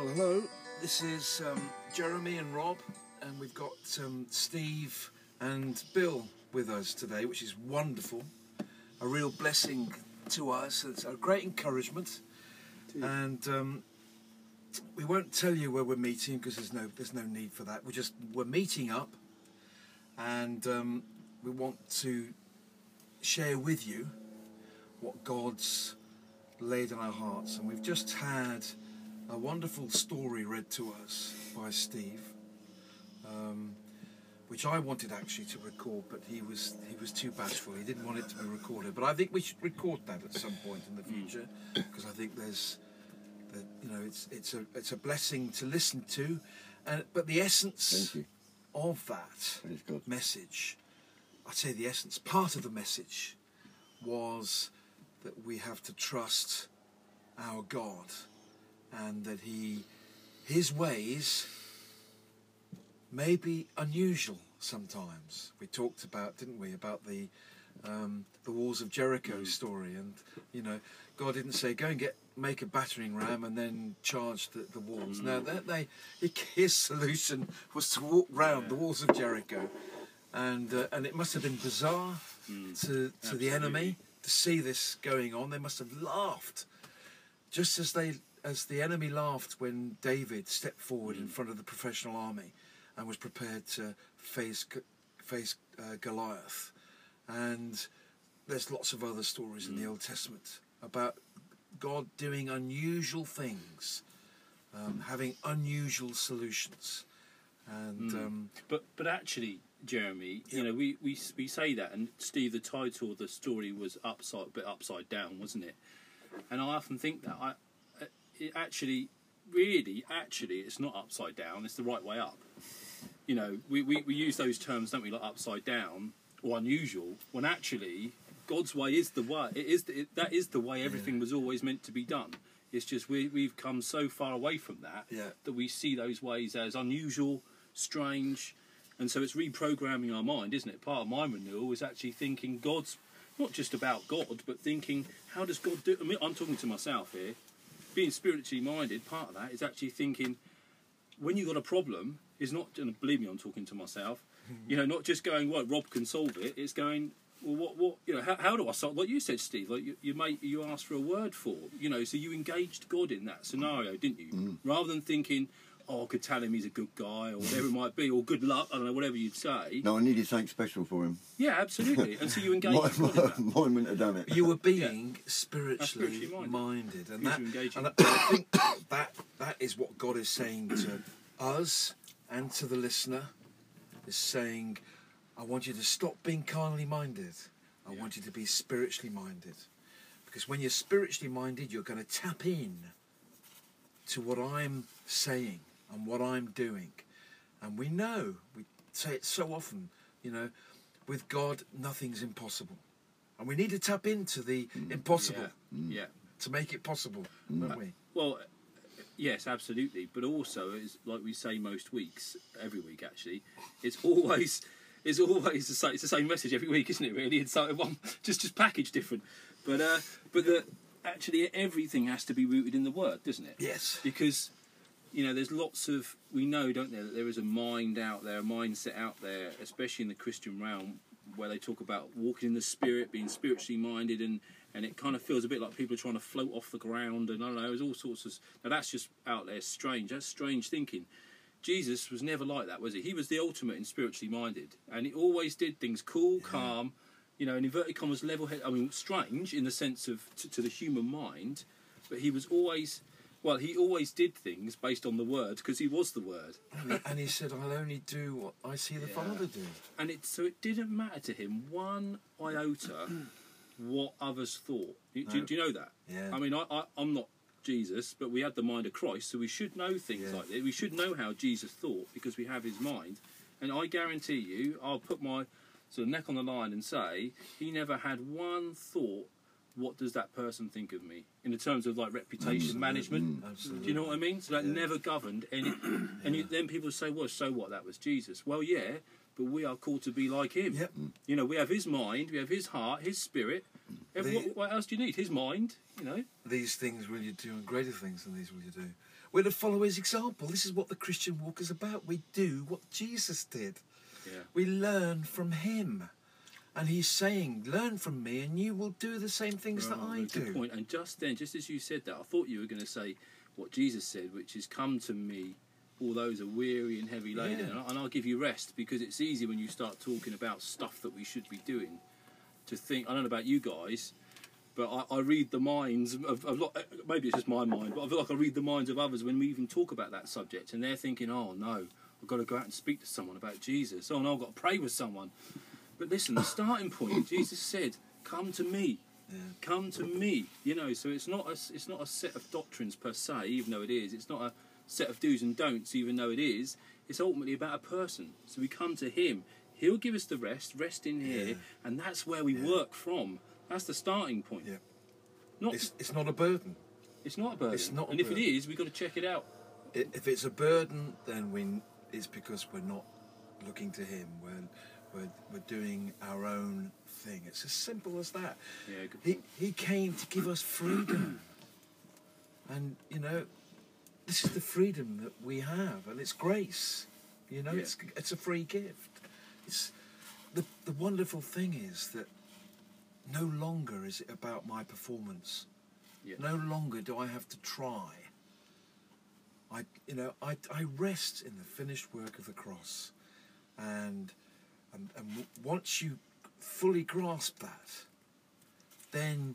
Well, hello. This is um, Jeremy and Rob, and we've got um, Steve and Bill with us today, which is wonderful. A real blessing to us. It's a great encouragement, and um, we won't tell you where we're meeting because there's no there's no need for that. We're just we're meeting up, and um, we want to share with you what God's laid on our hearts. And we've just had a wonderful story read to us by Steve, um, which I wanted actually to record, but he was he was too bashful. He didn't want it to be recorded. But I think we should record that at some point in the future because I think there's, that you know, it's it's a it's a blessing to listen to, and but the essence of that message, I'd say the essence, part of the message was that we have to trust our God and that He, His ways may be unusual sometimes. We talked about, didn't we, about the um, the walls of Jericho story, and you know, God didn't say go and get make a battering ram and then charge the, the walls. No, that they his solution was to walk round the walls of Jericho, and uh, and it must have been bizarre to to the enemy to see this going on. They must have laughed, just as they as the enemy laughed when David stepped forward in front of the professional army and was prepared to face face uh, Goliath. And there's lots of other stories in the Old Testament about God doing unusual things, um, having unusual solutions, and um, But but actually, Jeremy, Yeah. you know, we, we we say that, and Steve, the title of the story was upside, a bit upside down, wasn't it? And I often think that I, it actually, really, actually, it's not upside down; it's the right way up. You know, we, we, we use those terms, don't we, like upside down or unusual, when actually God's way is the way. It is the, it, that is the way everything was always meant to be done. It's just we we've come so far away from that Yeah. that we see those ways as unusual, strange, and so it's reprogramming our mind, isn't it? Part of my renewal is actually thinking God's not just about God, but thinking how does God do? I mean, I'm talking to myself here. Being spiritually minded, part of that is actually thinking when you've got a problem is not and believe me i'm talking to myself you know not just going well rob can solve it it's going well what what you know how, how do i solve what you said steve like you, you made you asked for a word for you know so you engaged god in that scenario didn't you? Mm. Rather than thinking oh i could tell him he's a good guy or whatever it might be or good luck i don't know whatever you'd say No, I needed something special for him. yeah absolutely and so you engaged Mine, god in that. mine wouldn't have done it. you were being spiritually, spiritually minded. minded. and Because that, you're engaging. and I think that that is what God is saying to us and to the listener. Is saying, I want you to stop being carnally minded. I want you to be spiritually minded, because when you're spiritually minded, you're going to tap in to what I'm saying and what I'm doing, and we know we say it so often. You know, with God, nothing's impossible. And we need to tap into the mm. impossible yeah yeah to make it possible, mm. don't we? Uh, well, uh, yes, absolutely. But also, it's like we say most weeks, every week actually, it's always it's always the same, it's the same message every week, isn't it? Really, it's like one just just packaged different. But uh, but the actually everything has to be rooted in the word, doesn't it? Yes. Because you know, there's lots of we know, don't there, that there is a mind out there, a mindset out there, especially in the Christian realm, where they talk about walking in the spirit, being spiritually minded, and and it kind of feels a bit like people are trying to float off the ground, and I don't know, there's all sorts of. Now that's just out there, strange. That's strange thinking. Jesus was never like that, was he? He was the ultimate in spiritually minded, and he always did things cool, calm, you know, in inverted commas, level head. I mean, strange in the sense of to, to the human mind, but he was always, well, he always did things based on the word because he was the word, And he, and he said, I'll only do what I see the Yeah. Father do. and it so it didn't matter to him one iota what others thought. Do, do- No. do you know that? Yeah. I mean, I, I, I'm not Jesus, but we have the mind of Christ, so we should know things Yeah. like that. We should know how Jesus thought because we have his mind. And I guarantee you, I'll put my sort of neck on the line and say he never had one thought. What does that person think of me in the terms of like reputation mm. management? Mm. Absolutely. Do you know what I mean? So that Yeah. never governed any. And you, then people say, "Well, so what? That was Jesus." Well, yeah, but we are called to be like him. Yep. Mm. You know, we have his mind, we have his heart, his spirit. Every- The- what, what else do you need? His mind. You know. These things will you do, and greater things than these will you do. we're to follow his example. This is what the Christian walk is about. We do what Jesus did. Yeah. We learn from him. And he's saying, Learn from me, and you will do the same things that I Right, do. Good point. And just then, just as you said that, I thought you were going to say what Jesus said, which is, "Come to me, all those are weary and heavy laden, Yeah. and, I, and I'll give you rest." Because it's easy when you start talking about stuff that we should be doing to think. I don't know about you guys, but I, I read the minds of, of lot, uh, maybe it's just my mind, but I feel like I read the minds of others when we even talk about that subject, and they're thinking, "Oh no, I've got to go out and speak to someone about Jesus. Oh no, I've got to pray with someone." But listen, the starting point, Jesus said, "Come to me." Yeah. come to me you know so it's not a, it's not a set of doctrines per se even though it is it's not a set of do's and don'ts even though it is it's ultimately about a person so we come to him he'll give us the rest rest in here Yeah. and that's where we Yeah. work from that's the starting point Yeah. not It's, it's not a burden. it's not a burden it's not and if it is we've got to check it out If it's a burden, then we, it's because we're not looking to him. We're, we're, we're doing our own thing. It's as simple as that. yeah He, he came to give us freedom. and, you know, this is the freedom that we have, and it's grace. You know, Yeah. it's, it's a free gift. It's, the, the wonderful thing is that no longer is it about my performance. Yeah. No longer do I have to try. I, you know, I, I rest in the finished work of the cross, and and, and once you fully grasp that, then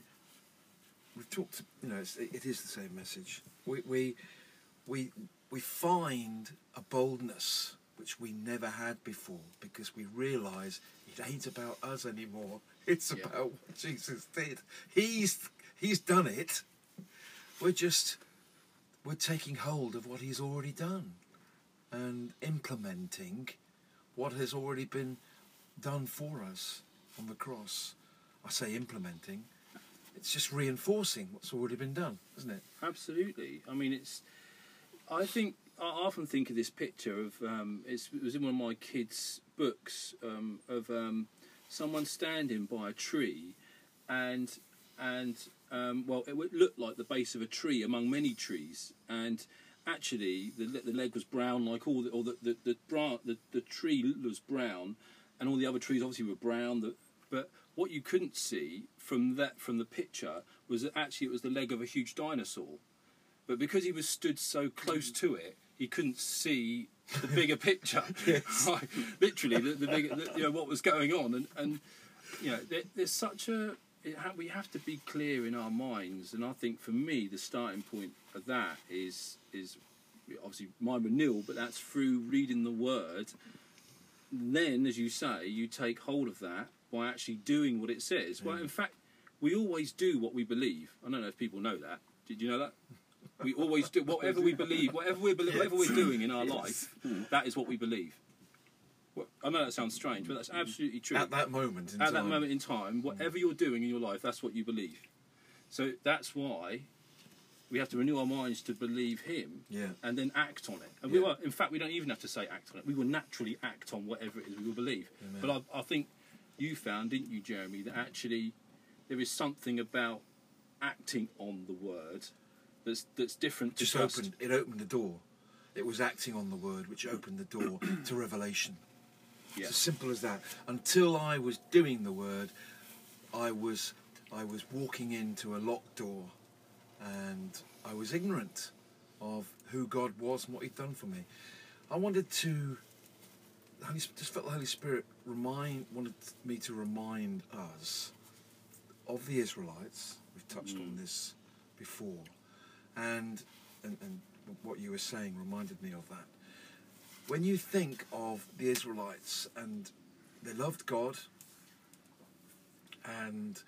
we've talked. You know, it's, it is the same message. We we we we find a boldness which we never had before because we realise it ain't about us anymore. It's Yeah. about what Jesus did. He's he's done it. We're just we're taking hold of what he's already done and implementing what has already been done for us on the cross. I say implementing, it's just reinforcing what's already been done, isn't it? Absolutely. I mean, it's. I think I often think of this picture of um, it was in one of my kids' books um, of um, someone standing by a tree, and and um, well, it looked like the base of a tree among many trees, and actually the the leg was brown, like all the or the the the, bra- the, the tree was brown, and all the other trees obviously were brown. The, but what you couldn't see from that from the picture was that actually it was the leg of a huge dinosaur. But because he was stood so close to it, he couldn't see the bigger picture. Right, literally, the, the bigger, the, you know, what was going on, and and you know, there, there's such a it ha- we have to be clear in our minds, and I think for me, the starting point of that is is obviously mine with nil, but that's through reading the word. Then, as you say, you take hold of that by actually doing what it says. Well, in mm. fact, we always do what we believe. I don't know if people know that. Did you know that? We always do whatever we believe, whatever we believe, whatever we're doing in our life. That is what we believe. Well, I know that sounds strange, but that's mm. absolutely true. At that moment in At time. that moment in time, whatever you're doing in your life, that's what you believe. So that's why we have to renew our minds to believe Him, Yeah. and then act on it. And we Yeah. will, in fact, we don't even have to say act on it. We will naturally act on whatever it is we will believe. Amen. But I, I think you found, didn't you, Jeremy, that actually there is something about acting on the word that's that's different. To just just opened it opened the door. It was acting on the word which opened the door to revelation. Yeah. It's as simple as that. Until I was doing the word, I was I was walking into a locked door and I was ignorant of who God was and what He'd done for me. I wanted to the Holy, just felt the Holy Spirit remind wanted me to remind us of the Israelites. We've touched on mm. this before, and, and and what you were saying reminded me of that. When you think of the Israelites and they loved God, and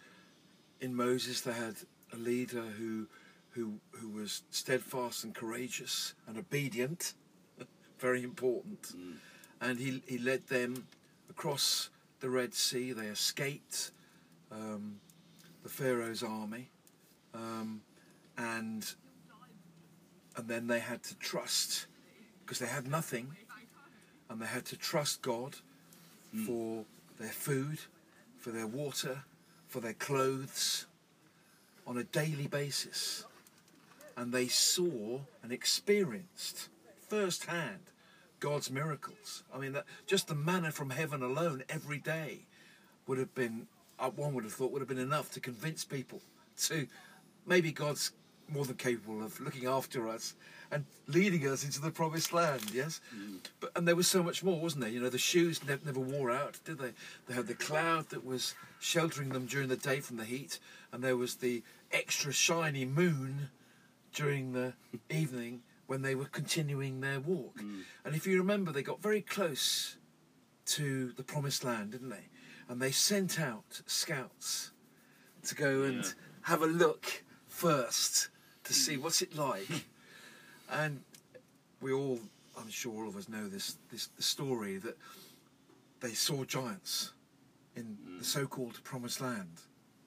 in Moses they had a leader who who who was steadfast and courageous and obedient, very important, and he he led them across the Red Sea. They escaped um, the Pharaoh's army, um, and and then they had to trust because they had nothing, and they had to trust God for their food, for their water, for their clothes on a daily basis. And they saw and experienced firsthand God's miracles. I mean, that, just the manna from heaven alone every day would have been, uh, one would have thought, would have been enough to convince people to maybe God's more than capable of looking after us and leading us into the promised land. Yes, but and there was so much more, wasn't there? You know, the shoes never, never wore out, did they? They had the cloud that was sheltering them during the day from the heat, and there was the extra shiny moon during the evening when they were continuing their walk. Mm. And if you remember, they got very close to the promised land, didn't they? And they sent out scouts to go and Yeah. have a look first to see mm. what's it like. and we all, I'm sure all of us know this, this the story that they saw giants in the mm. so-called promised land,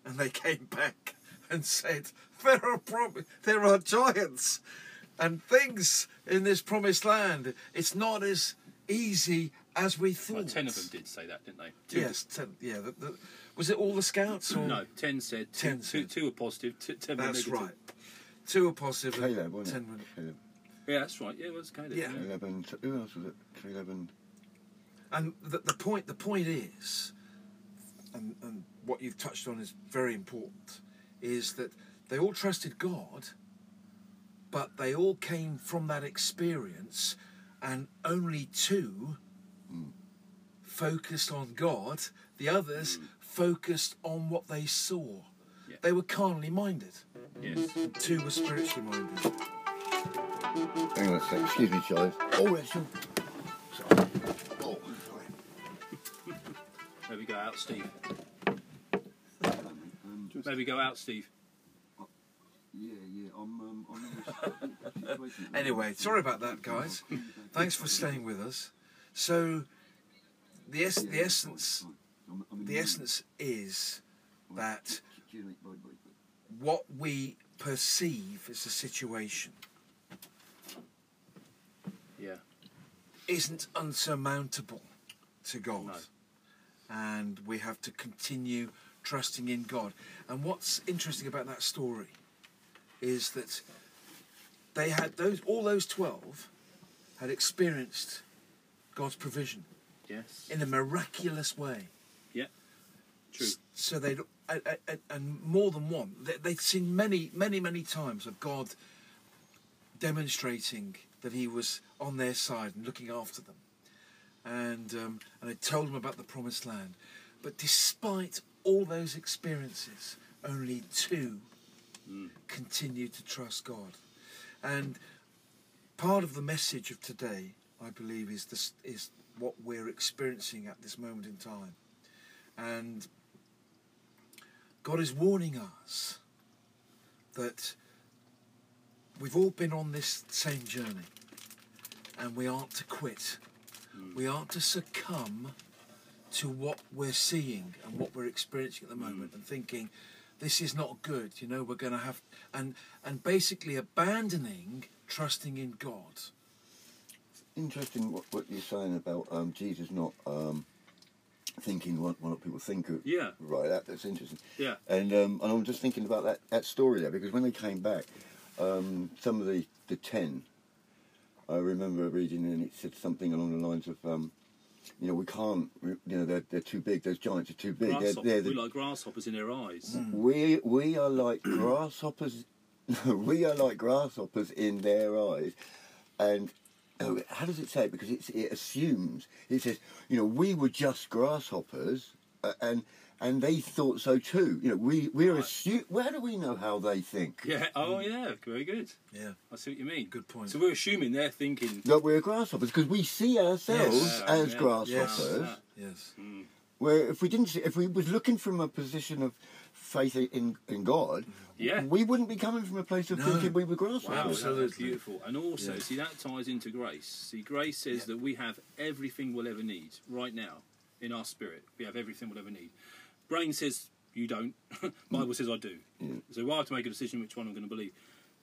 and they came back and said, "There are prom- there are giants and things in this promised land. It's not as easy as we thought." Well, ten of them did say that, didn't they? Two Yes, ten, yeah. The, the, was it all the scouts? Or? No, ten said. Two, 10 two, two were positive. Two, ten were that's negative. right. Two were positive. and Caleb, wasn't ten it? were Caleb. Yeah, that's right. Yeah, it was kind of. Yeah. Eleven. Who else was it? Eleven. And the, the point the point is, and, and what you've touched on is very important, is that they all trusted God, but they all came from that experience, and only two focused on God. The others focused on what they saw. Yeah. They were carnally minded. Yes. Two were spiritually minded. Hang on a sec. Excuse me, Charlie. Oh, that's your. Sorry. Oh, sorry. Maybe go out, Steve. Just, Maybe go out, Steve. Yeah, yeah. I'm. Um, I'm in. Anyway, sorry about that, guys. Thanks for staying with us. So, the es- the essence the essence is that what we perceive as a situation Yeah. isn't unsurmountable to God. No. And we have to continue trusting in God. And what's interesting about that story is that they had those all those 12 had experienced God's provision Yes. in a miraculous way. Yeah. True. So they and, more than one. They, they'd seen many, many, many times of God demonstrating that He was on their side and looking after them, and um, and had told them about the promised land. But despite all those experiences, only two continued to trust God, and part of the message of today, I believe, is this is what we're experiencing at this moment in time. And God is warning us that we've all been on this same journey and we aren't to quit. Hmm. We aren't to succumb to what we're seeing and what we're experiencing at the moment hmm. and thinking this is not good, you know, we're going to have and and basically abandoning trusting in God. Interesting what, what you're saying about um, Jesus not um, thinking what, what people think of. Yeah. Right, that, that's interesting. Yeah. And um, and I'm just thinking about that, that story there because when they came back, um, some of the, the ten, I remember reading and it said something along the lines of, um, you know, we can't, you know, they're, they're too big. Those giants are too big. They're, they're we the, like grasshoppers in their eyes. we we are like grasshoppers. we are like grasshoppers in their eyes, and oh, how does it say it? Because it's, it assumes it says you know we were just grasshoppers, uh, and and they thought so too. You know we we're Right. assu- Where do we know how they think? Yeah. Oh, yeah. Very good. Yeah, I see what you mean. good point. So we're assuming they're thinking. That we're grasshoppers because we see ourselves Yes. as Yeah, grasshoppers. yeah. yes. Mm. Where if we didn't, see, if we was looking from a position of faith in in God, Yeah. we wouldn't be coming from a place of No. thinking we were grasshoppers. Wow, that's Absolutely. beautiful. And also, Yeah. see, that ties into grace. See, grace says Yeah. that we have everything we'll ever need right now in our spirit. We have everything we'll ever need. Brain says you don't. Bible mm. says I do. Yeah. So I have to make a decision which one I'm going to believe.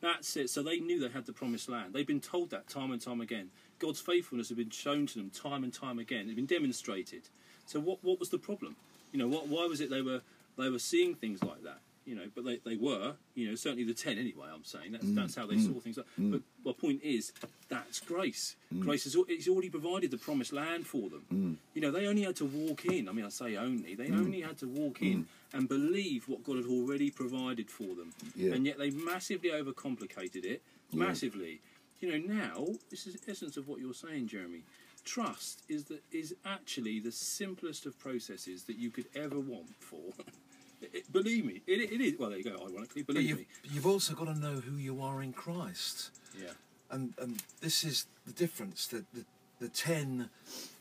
That's it. So they knew they had the promised land. They've been told that time and time again. God's faithfulness had been shown to them time and time again. It had been demonstrated. So what what was the problem? You know, what why was it they were they were seeing things like that? You know, but they, they were, you know, certainly the ten anyway. I'm saying that's Mm. that's how they saw mm, things. Mm. But my point is, that's grace. Mm. Grace has it's already provided the promised land for them. You know, they only had to walk in. I mean, I say only. They only had to walk in and believe what God had already provided for them. Yeah. And yet they massively overcomplicated it. Yeah. Massively. You know, now this is the essence of what you're saying, Jeremy. Trust is the, is actually the simplest of processes that you could ever want for. It- it- believe me, it, it is. Well, there you go. Ironically, But believe you've, me. you've also got to know who you are in Christ. Yeah. and and this is the difference that the, the ten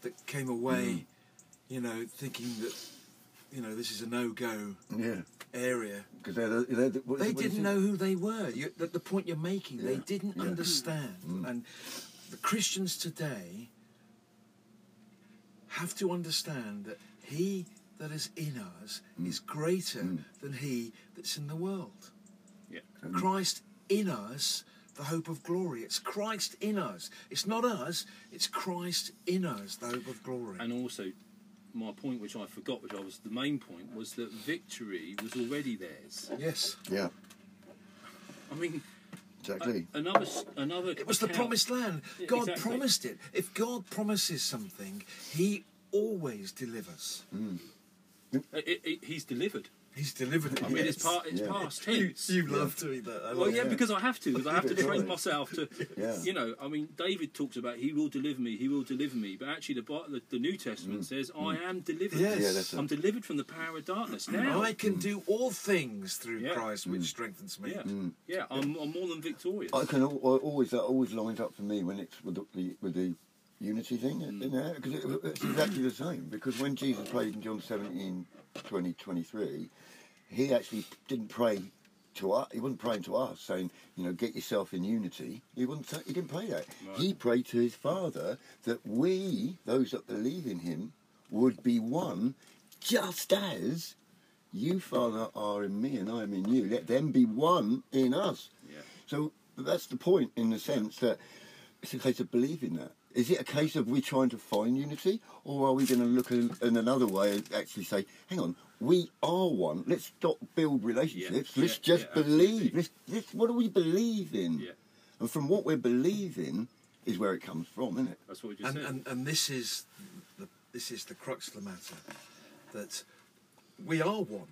that came away you know thinking that you know this is a no-go Yeah, area because they're, the- they're, the- what is they it- didn't know who they were you, the, the point you're making they didn't yeah. Mm. understand and the christians today have to understand that he that is in us Mm. is greater mm. than he that's in the world Yeah. Mm. Christ in us, the hope of glory. It's Christ in us. It's not us, it's Christ in us, the hope of glory. And also, my point, which I forgot, which I was the main point, was that victory was already theirs. yes. Yeah, I mean, exactly. a- another another. It was the promised land. Yeah, God exactly. promised it. If God promises something, He always delivers. It- it- it- he's delivered. He's delivered. I mean, it's yes. part. It's Yeah. past You, tense. you love doing that. I Well, love yeah, because I have to. Because I have to train myself to. Yeah. You know, I mean, David talks about he will deliver me, he will deliver me, but actually, the the, the New Testament mm. says, "I mm. am delivered." Yes. Yeah, that's. I'm delivered from the power of darkness now. I can do all things through Yeah. Christ, which mm. strengthens me. Yeah, yeah, I'm, I'm more than victorious. I can always that always lines up for me when it's with the, the with the unity thing, know, because mm. it, it's exactly the same. Because when Jesus prayed in John 17, 20, 23, he actually didn't pray to us. He wasn't praying to us, saying, you know, get yourself in unity. He wasn't. He didn't pray that. He prayed to his Father that we, those that believe in Him, would be one, just as you, Father, are in me and I am in you. Let them be one in us. Yeah. So that's the point in the sense that it's a case of believing that. Is it a case of we trying to find unity, or are we going to look in, in another way and actually say, "Hang on, we are one. Let's stop build relationships. Yeah, Let's yeah, just yeah, believe. Let's, let's, what do we believe in? Yeah. And from what we're believing is where it comes from, isn't it? That's what we just and, said. and and this is the this is the crux of the matter that we are one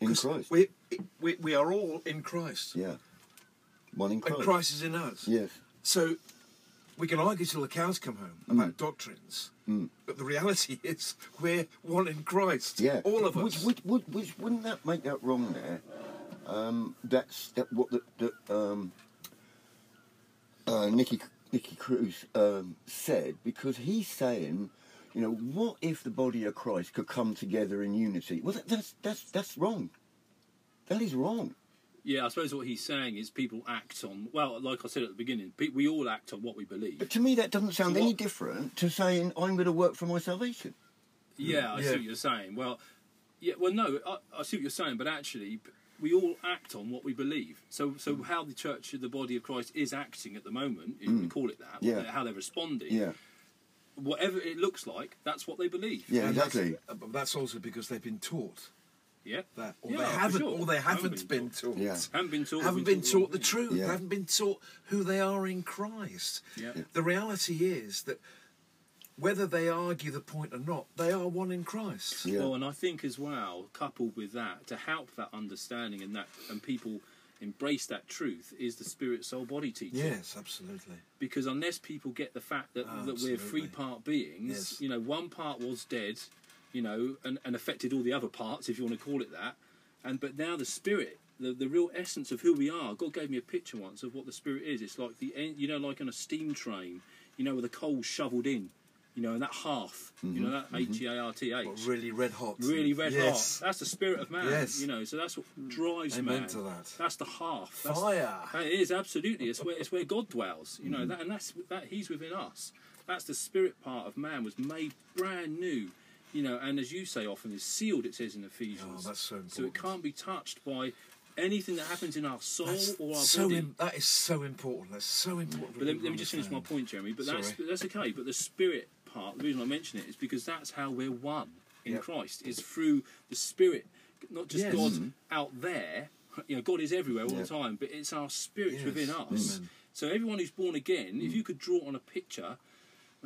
In 'Cause Christ. We, we we are all in Christ, yeah. One in Christ. and Christ is in us. Yes. So we can argue till the cows come home about doctrines, Mm. but the reality is we're one in Christ. Yeah, all of us. Which, which, which wouldn't that make that wrong there? Um, that's that what the, the um, uh, Nicky Nicky Cruz um, said because he's saying, you know, what if the body of Christ could come together in unity? Well, that, that's that's that's wrong. That is wrong. Yeah, I suppose what he's saying is people act on. Well, like I said at the beginning, pe- we all act on what we believe. But to me, that doesn't sound So any what- different to saying I'm going to work for my salvation. Yeah, I Yeah. see what you're saying. Well, yeah, well, no, I, I see what you're saying, but actually, we all act on what we believe. So, so Mm. how the church, the body of Christ, is acting at the moment, if we call it that, Mm. Yeah. how they're responding, Yeah, whatever it looks like, that's what they believe. yeah, And exactly. uh, but that's also because they've been taught Yeah, that, or Yeah, they haven't, sure. or they haven't Haven't been been taught. Yeah. haven't been taught. haven't been taught the wrong truth. Yeah. Haven't been taught who they are in Christ. Yeah. Yeah. The reality is that whether they argue the point or not, they are one in Christ. Yeah. Well, and I think as well, coupled with that, to help that understanding and that, and people embrace that truth, is the spirit, soul, body teaching. Yes, absolutely. because unless people get the fact that, Oh, that we're three part beings, Yes. you know, one part was dead, you know, and, and affected all the other parts, if you want to call it that. And but now the spirit, the, the real essence of who we are. God gave me a picture once of what the spirit is. It's like the en- you know, like on a steam train, you know, with the coal shoveled in, you know, and that hearth, you know, that H E A R T H. Really red hot. Really red yes. hot. That's the spirit of man. Yes. You know, so that's what drives Amen man. to that. That's the hearth. That's, Fire. That is absolutely. It's where it's where God dwells. You know Mm-hmm. that, and that's that He's within us. That's the spirit part of man was made brand new. You know, and as you say often, is sealed. It says in Ephesians. Oh, that's so So it can't be touched by anything that happens in our soul That's or our so body. im- that is so important. That's so important. But let, let me just finish my point, Jeremy. But that's Sorry. that's okay. But the spirit part, the reason I mention it is because that's how we're one in Yep. Christ. Is through the spirit not just Yes. God mm-hmm. out there. You know, God is everywhere all Yeah. the time, but it's our spirit Yes. within us. Amen. So everyone who's born again, if mm. you could draw on a picture,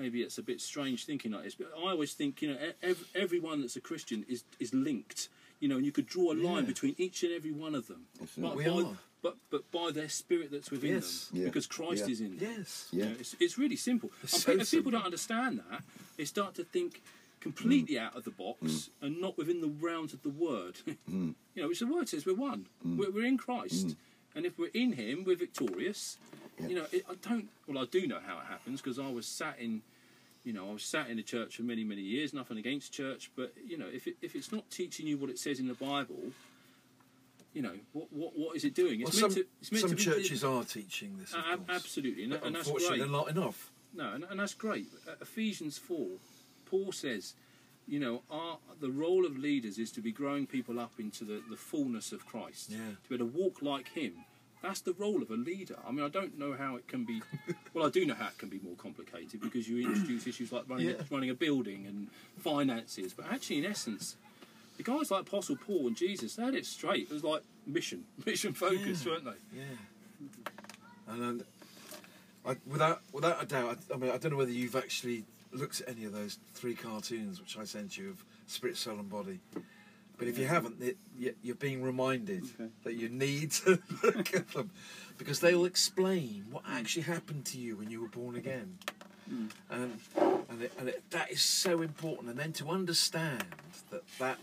maybe it's a bit strange thinking like this, but I always think you know ev- everyone that's a Christian is is linked. You know, and you could draw a line Yeah. between each and every one of them. But, we by, are. but but by their spirit that's within Yes. them, Yeah. because Christ Yeah. is in them. Yes. You know, it's, it's really simple. It's so pe- if people simple. don't understand that, they start to think completely Mm. out of the box and not within the realms of the word. Mm. you know, which the word says we're one. We're, we're in Christ. And if we're in Him, we're victorious. You know, it, I don't. Well, I do know how it happens because I was sat in, you know, I was sat in a church for many, many years. Nothing against church, but you know, if it, if it's not teaching you what it says in the Bible, you know, what what, what is it doing? Well, It's some meant to. It's some be, churches are teaching this. Ab- course. absolutely, and, and that's unfortunately, great. they're not enough. No, and, and that's great. Uh, Ephesians 4, Paul says, you know, our, the role of leaders is to be growing people up into the, the fullness of Christ. Yeah. To be able to walk like Him. That's the role of a leader. I mean, I don't know how it can be. well, I do know how it can be more complicated because you introduce issues like running, Yeah. running a building and finances. But actually, in essence, the guys like Apostle Paul and Jesus, they had it straight. It was like mission, mission focused, Yeah. weren't they? Yeah. And um, I, without without a doubt, I, I mean, I don't know whether you've actually looked at any of those three cartoons which I sent you of Spirit, Soul, and Body. But if you haven't, it, you- you're being reminded Okay. that you need to look at them because they will explain what actually happened to you when you were born again. And, and, it, and it, that is so important. And then to understand that that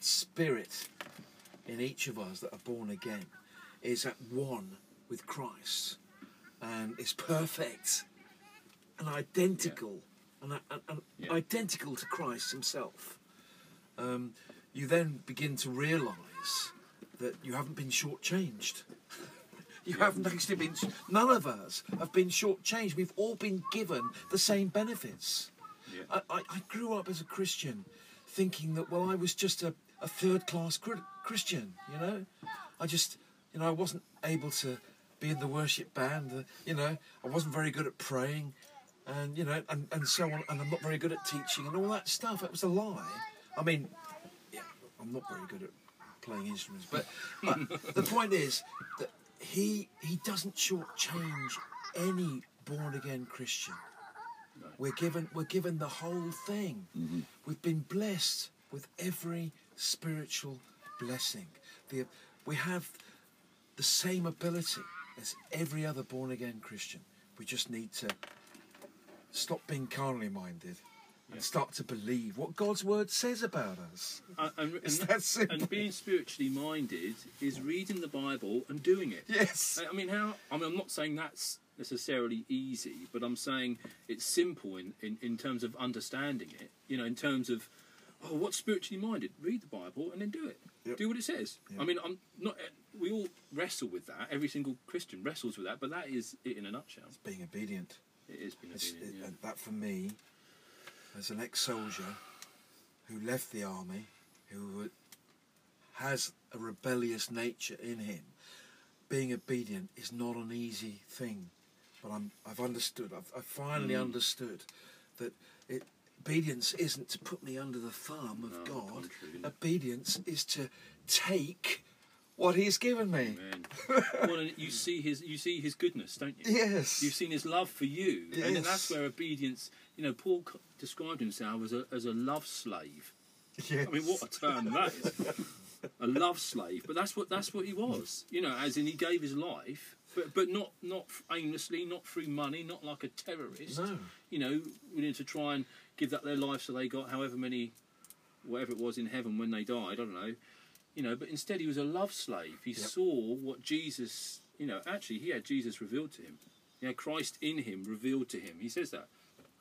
spirit in each of us that are born again is at one with Christ and is perfect and identical and, and, and Yeah. identical to Christ himself. Um, you then begin to realise that you haven't been shortchanged. You haven't actually been. None of us have been shortchanged. We've all been given the same benefits. Yeah. I, I, I grew up as a Christian, thinking that well, I was just a, a third-class cri- Christian. You know, I just, you know, I wasn't able to be in the worship band. Uh, you know, I wasn't very good at praying, and you know, and, and so on. And I'm not very good at teaching and all that stuff. It was a lie. I mean, yeah, I'm not very good at playing instruments, but, but the point is that he he doesn't shortchange any born again Christian. We're given we're given the whole thing. Mm-hmm. We've been blessed with every spiritual blessing. The, we have the same ability as every other born again Christian. We just need to stop being carnally minded and start to believe what God's word says about us. Uh, and, and, It's and- that simple. and being spiritually minded is reading the Bible and doing it. Yes. I- I mean, how? I mean, I'm not saying that's necessarily easy, but I'm saying it's simple in, in, in terms of understanding it. You know, in terms of, oh, what's spiritually minded? Read the Bible and then do it. Yep. Do what it says. Yep. I mean, I'm not. Eh, we all wrestle with that. Every single Christian wrestles with that, but that is it in a nutshell. It's being obedient. It is being It's, obedient. it- yeah. and that for me, as an ex-soldier who left the army, who has a rebellious nature in him, being obedient is not an easy thing. But I'm, I've understood. I've, I've finally Mm. understood that it, obedience isn't to put me under the thumb of No, God. Obedience is to take what He's given me. Well, and you see his you see his goodness, don't you? Yes. You've seen his love for you, and that's where obedience. You know, Paul c- described himself as a as a love slave. Yes. I mean, what a term that is. a love slave, but that's what that's what he was. You know, as in he gave his life, but but not not aimlessly, not through money, not like a terrorist. No. You know, we need to try and give that their life so they got however many, whatever it was in heaven when they died. I don't know. You know, but instead he was a love slave. He saw what Jesus. You know, actually he had Jesus revealed to him. He had Christ in him revealed to him. He says that.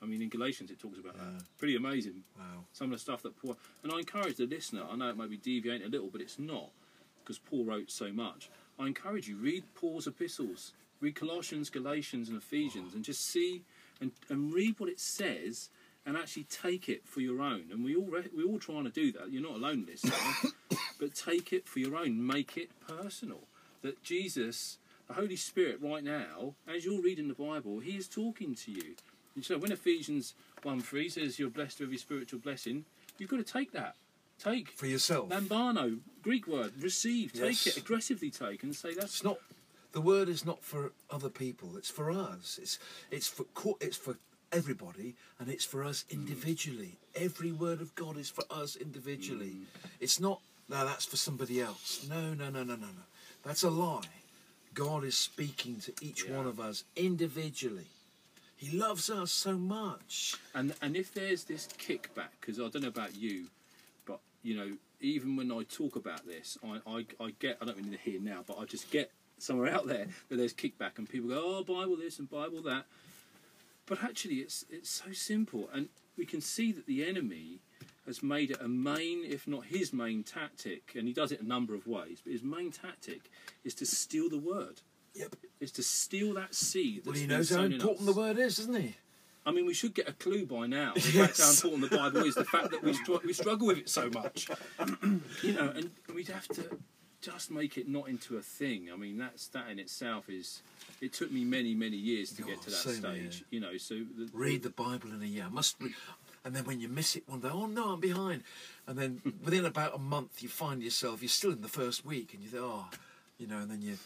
I mean, in Galatians it talks about Yeah. that. Pretty amazing Wow. some of the stuff that Paul and I encourage the listener. I know it might be deviating a little, but it's not because Paul wrote so much. I encourage you read Paul's epistles, read Colossians, Galatians, and Ephesians, and just see and, and read what it says, and actually take it for your own. And we all re- we all trying to do that. You're not alone, listener, but take it for your own. Make it personal. That Jesus, the Holy Spirit, right now, as you're reading the Bible, He is talking to you. And so when Ephesians 1 3 says you're blessed with every spiritual blessing, you've got to take that. Take for yourself. lambano, Greek word, receive, take Yes. it, aggressively take, and say that's It's not. The word is not for other people. It's for us. It's it's for it's for everybody, and it's for us mm. individually. Every word of God is for us individually. Mm. It's not. No, that's for somebody else. No, no, no, no, no, no. That's a lie. God is speaking to each Yeah. one of us individually. He loves us so much. And and if there's this kickback, because I don't know about you, but you know, even when I talk about this, I, I, I get I don't mean to hear now, but I just get somewhere out there that there's kickback, and people go, oh, Bible this and Bible that. But actually, it's it's so simple, and we can see that the enemy has made it a main, if not his main tactic, and he does it a number of ways. But his main tactic is to steal the word. Yep. Is to steal that seed. Well, he knows how important us. the word is, doesn't he? I mean, we should get a clue by now. Fact how important the Bible is, the fact that we, str- we struggle with it so much. you know, and we'd have to just make it not into a thing. I mean, that's that in itself is. It took me many, many years to oh, get Oh, to that stage. You know, so the, read the Bible in a year. I must, re- and then when you miss it one day, oh no, I'm behind. And then within about a month, you find yourself you're still in the first week, and you think, oh, you know, and then you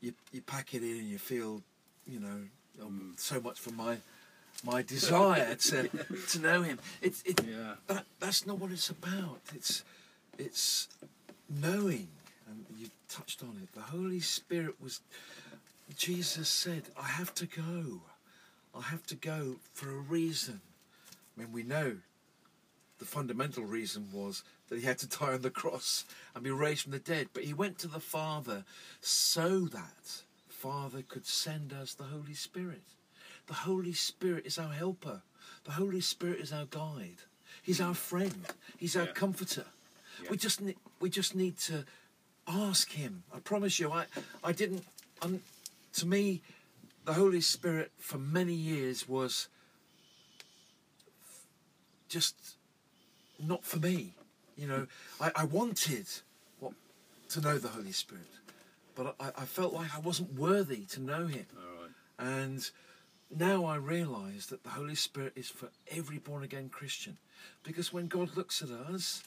you you pack it in, and you feel, you know, um, so much for my my desire to to know Him. It's it Yeah. that that's not what it's about. It's it's knowing, and you touched on it. The Holy Spirit was. Jesus said, "I have to go. I have to go for a reason." I mean, we know the fundamental reason was that he had to die on the cross and be raised from the dead. But he went to the Father so that Father could send us the Holy Spirit. The Holy Spirit is our helper. The Holy Spirit is our guide. He's our friend. He's our Yeah. comforter. Yeah. We just ne- we just need to ask him. I promise you, I I didn't. Um, to me, the Holy Spirit for many years was just not for me. You know, I, I wanted what to know the Holy Spirit, but I, I felt like I wasn't worthy to know Him. all right. And now I realise that the Holy Spirit is for every born again Christian. Because when God looks at us,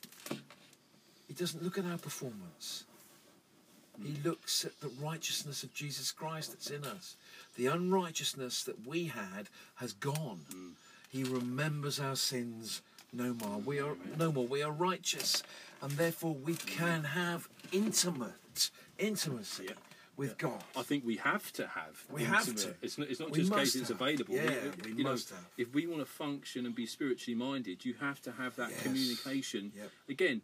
He doesn't look at our performance. He hmm. looks at the righteousness of Jesus Christ that's in us. The unrighteousness that we had has gone. Hmm. He remembers our sins no more. We are no more. We are righteous, and therefore we can have intimate intimacy Yeah. with God. I think we have to have. We have to. It's not, it's not We just case it's available. Yeah, we know, must have. If we want to function and be spiritually minded, you have to have that Yes. communication. Yep. Again,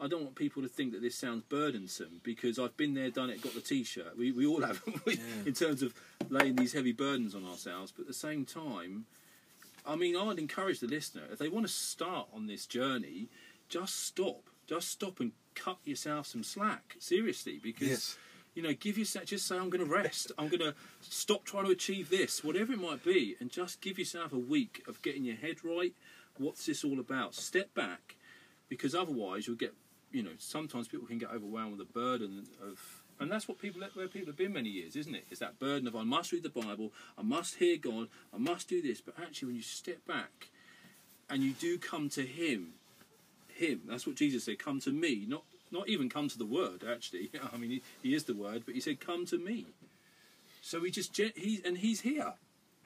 I don't want people to think that this sounds burdensome because I've been there, done it, got the T-shirt. We, we all have, we- Yeah. in terms of laying these heavy burdens on ourselves. But at the same time, I mean, I'd encourage the listener if they want to start on this journey, just stop, just stop and cut yourself some slack. Seriously, because Yes. you know, give yourself just say, I'm going to rest. I'm going to stop trying to achieve this, whatever it might be, and just give yourself a week of getting your head right. What's this all about? Step back, because otherwise you'll get, you know, sometimes people can get overwhelmed with the burden of, and that's what people where people have been many years, isn't it? Is that burden of I must read the Bible, I must hear God, I must do this. But actually, when you step back and you do come to Him, Him. That's what Jesus said. Come to me, not not even come to the Word. Actually, I mean, he, he is the Word, but he said, "Come to me." So we just and he's here.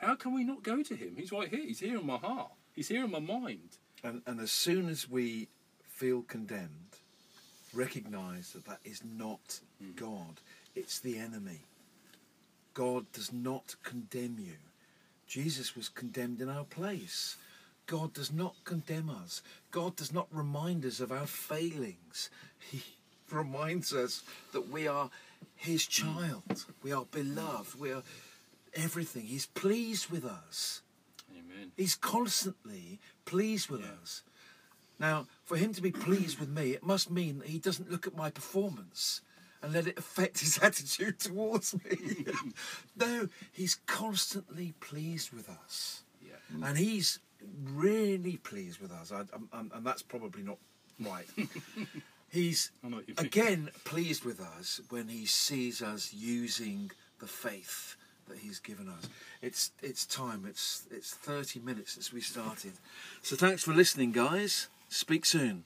How can we not go to him? He's right here. He's here in my heart. He's here in my mind. And, and as soon as we feel condemned, recognize that that is not hmm. God, it's the enemy. God does not condemn you. Jesus was condemned in our place. God does not condemn us. God does not remind us of our failings. He reminds us that we are His hmm. child. We are beloved. We are everything. He's pleased with us. Amen. He's constantly pleased with Yeah. us. Now, for him to be pleased with me, it must mean that he doesn't look at my performance and let it affect his attitude towards me. no, he's constantly pleased with us. Yeah. And he's really pleased with us. I, I'm- I'm- and that's probably not right. he's I know what you mean. again pleased with us when he sees us using the faith that he's given us. It's it's time. It's it's 30 minutes since we started. So thanks for listening, guys. Speak soon.